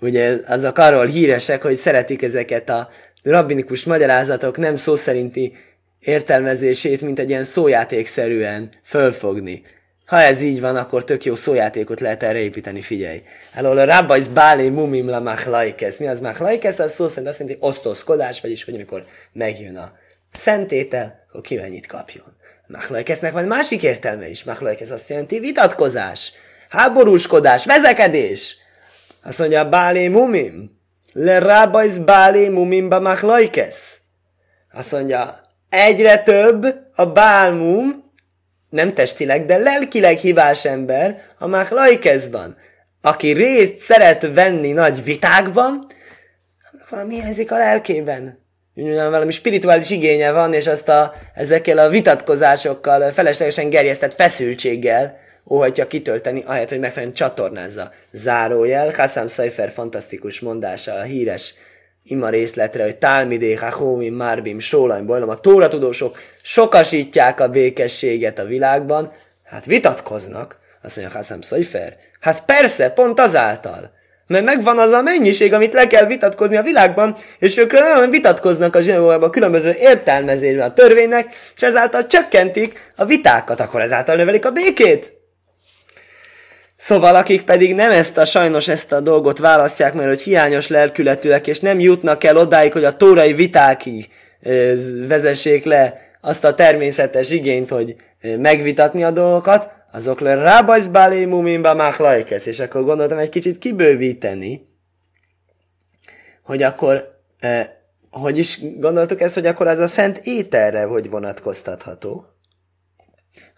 ugye azok arról híresek, hogy szeretik ezeket a rabbinikus magyarázatok nem szó szerinti értelmezését, mint egy ilyen szójátékszerűen fölfogni. Ha ez így van, akkor tök jó szójátékot lehet erre építeni, figyelj. Elől a rabbajsz bálé mumim la machlaikesz. Mi az machlaikesz? Az szó szerint azt jelenti osztózkodás, vagyis hogy amikor megjön a szentétel, akkor ki mennyit kapjon. Machlaikesznek van másik értelme is. Machlaikesz azt jelenti vitatkozás, háborúskodás, vezekedés. Azt mondja, bálé mumim. Le rabbajsz bálé mumim machlaikesz. Azt mondja, egyre több a bálmum, nem testileg, de lelkileg hibás ember a Machlaikezban, aki részt szeret venni nagy vitákban, annak valami hiányzik a lelkében. Valami spirituális igénye van, és azt a, ezekkel a vitatkozásokkal, feleslegesen gerjesztett feszültséggel óhatja kitölteni, ahelyett, hogy megfelelően csatornázza. Zárójel, Hassam Seifer fantasztikus mondása, a híres ima részletre, hogy Talmidé, Hachomim, Marbim, Sólaim, Bajlom, a tóratudósok sokasítják a békességet a világban, hát vitatkoznak, azt mondja Hassam Szajfer. Hát persze, pont azáltal. Mert megvan az a mennyiség, amit le kell vitatkozni a világban, és ők nagyon vitatkoznak a zsinagógában különböző értelmezésben a törvénynek, és ezáltal csökkentik a vitákat, akkor ezáltal növelik a békét. Szóval akik pedig nem ezt a sajnos ezt a dolgot választják, mert hogy hiányos lelkületűek, és nem jutnak el odáig, hogy a tórai vitákig vezessék le azt a természetes igényt, hogy megvitatni a dolgokat, azok le rábajsz bálé mumimba máklajkesz, és akkor gondoltam egy kicsit kibővíteni, hogy akkor, eh, hogy is gondoltuk ezt, hogy akkor ez a szent ételre hogy vonatkoztatható?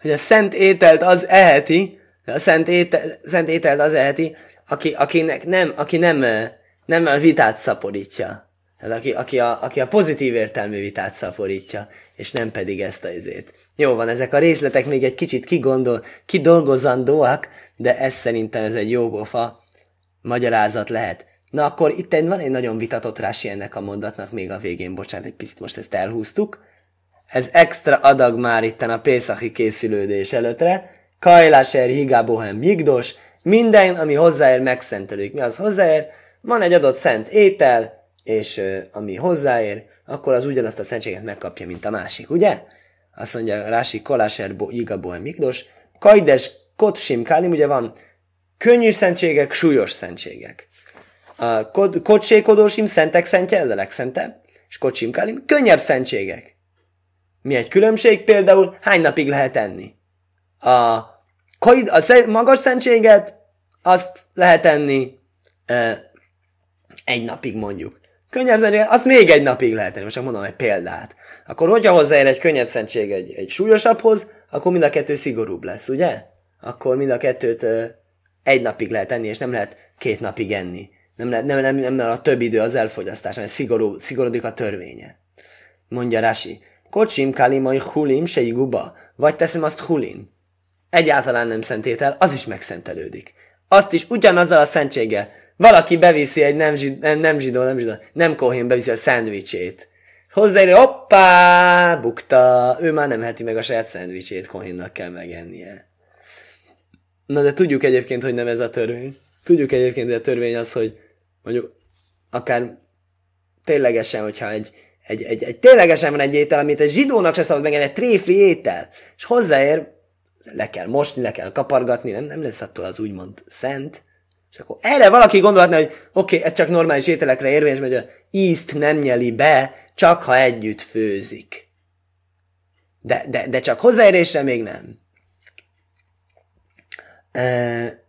Hogy a szent ételt az eheti, a szent, étel, szent ételt az eheti, aki, akinek nem, aki nem, nem a vitát szaporítja. Ez aki, aki, a, aki a pozitív értelmű vitát szaporítja, és nem pedig ezt a izét. Jó van, ezek a részletek még egy kicsit kigondol, kidolgozandóak, de ez szerintem ez egy jógofa magyarázat lehet. Na akkor itt van egy nagyon vitatott rási ennek a mondatnak még a végén, bocsánat, egy picit most ezt elhúztuk. Ez extra adag már itten a Pészachi készülődés előttre, Kajláser, Higábohem, Migdos, minden, ami hozzáér, megszentelődik. Mi az hozzáér? Van egy adott szent étel, és uh, ami hozzáér, akkor az ugyanazt a szentséget megkapja, mint a másik, ugye? Azt mondja Rási Koláser, Higábohem, Migdos, Kajdes, Kotsim, Kálim, ugye van könnyű szentségek, súlyos szentségek. A kocsékodósim, szentek szentje, ez a legszentebb, és kocsim könnyebb szentségek. Mi egy különbség? Például hány napig lehet enni? A a magas szentséget azt lehet enni e, egy napig mondjuk. Könnyebb szentséget, azt még egy napig lehet enni. Most csak mondom egy példát. Akkor hogyha hozzáér egy könnyebb szentség egy, egy súlyosabbhoz, akkor mind a kettő szigorúbb lesz, ugye? Akkor mind a kettőt e, egy napig lehet enni, és nem lehet két napig enni. Nem, lehet, nem, nem, nem, nem a több idő az elfogyasztás, mert szigorú, szigorodik a törvénye. Mondja Rasi. Kocsim kalimai hulim se guba. Vagy teszem azt hulin egyáltalán nem szentétel, az is megszentelődik. Azt is ugyanazzal a szentséggel. Valaki beviszi egy nem, zsid, nem zsidó, nem zsidó, nem kohén beviszi a szendvicsét. Hozzáérő, hoppá, bukta, ő már nem heti meg a saját szendvicsét, kohénnak kell megennie. Na de tudjuk egyébként, hogy nem ez a törvény. Tudjuk egyébként, hogy a törvény az, hogy mondjuk akár ténylegesen, hogyha egy, egy, egy, egy ténylegesen van egy étel, amit egy zsidónak se szabad megengedni, egy tréfli étel, és hozzáér, le kell mosni, le kell kapargatni, nem, nem lesz attól az úgymond szent, és akkor erre valaki gondolhatna, hogy oké, okay, ez csak normális ételekre érvényes, hogy a ízt nem nyeli be, csak ha együtt főzik. De, de, de csak hozzáérésre még nem. E,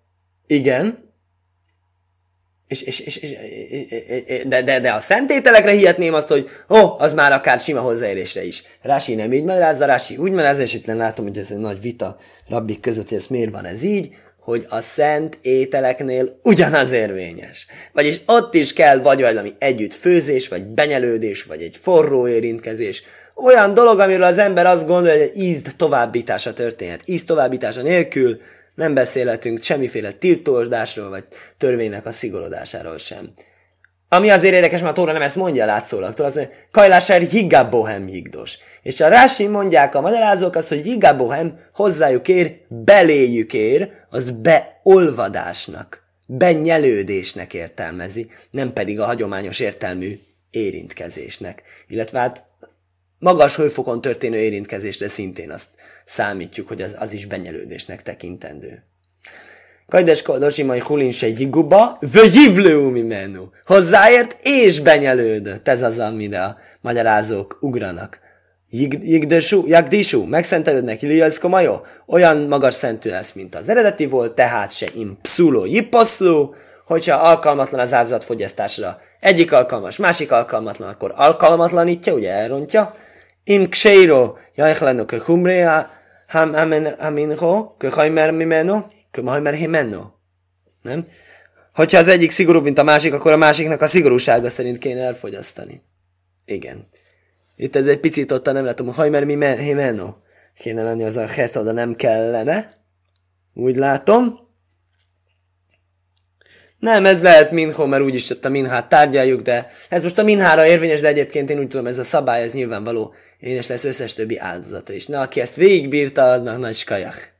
igen. És, és, és, és, de, de, de a szentételekre hihetném azt, hogy ó, oh, az már akár sima hozzáérésre is. Rási nem így magyarázza, Rási úgy magyarázza, és itt látom, hogy ez egy nagy vita rabbik között, hogy ez miért van ez így, hogy a szent ételeknél ugyanaz érvényes. Vagyis ott is kell vagy valami együtt főzés, vagy benyelődés, vagy egy forró érintkezés. Olyan dolog, amiről az ember azt gondolja, hogy ízd továbbítása történhet. Íz továbbítása nélkül nem beszélhetünk semmiféle tiltódásról, vagy törvénynek a szigorodásáról sem. Ami azért érdekes, mert a Tóra nem ezt mondja látszólag. Tudod, azt mondja, kajlásár higgabohem higdos. És a Rási mondják a magyarázók azt, hogy higgabohem hozzájuk ér, beléjük ér, az beolvadásnak, benyelődésnek értelmezi, nem pedig a hagyományos értelmű érintkezésnek. Illetve hát magas hőfokon történő érintkezésre szintén azt számítjuk, hogy az, az is benyelődésnek tekintendő. Kajdes mai hulin se jiguba, vöjivlő menu. Hozzáért és benyelődött. Ez az, amire a magyarázók ugranak. Jigdesú, jagdisú, megszentelődnek Iliaszko majó, olyan magas szentű lesz, mint az eredeti volt, tehát se im pszuló jippaszló, hogyha alkalmatlan az áldozatfogyasztásra, egyik alkalmas, másik alkalmatlan, akkor alkalmatlanítja, ugye elrontja, im jajchlenu ke humre, haminho, ke hajmer mimeno, ke hajmer himeno. Nem? Hogyha az egyik szigorúbb, mint a másik, akkor a másiknak a szigorúsága szerint kéne elfogyasztani. Igen. Itt ez egy picit ott nem látom, mi himeno. Kéne lenni az a hest, oda nem kellene. Úgy látom. Nem, ez lehet minho, mert úgyis ott a minhát tárgyaljuk, de ez most a minhára érvényes, de egyébként én úgy tudom, ez a szabály, ez nyilvánvaló. Én is lesz összes többi áldozatra is. Na, aki ezt végigbírta, annak nagy skajak.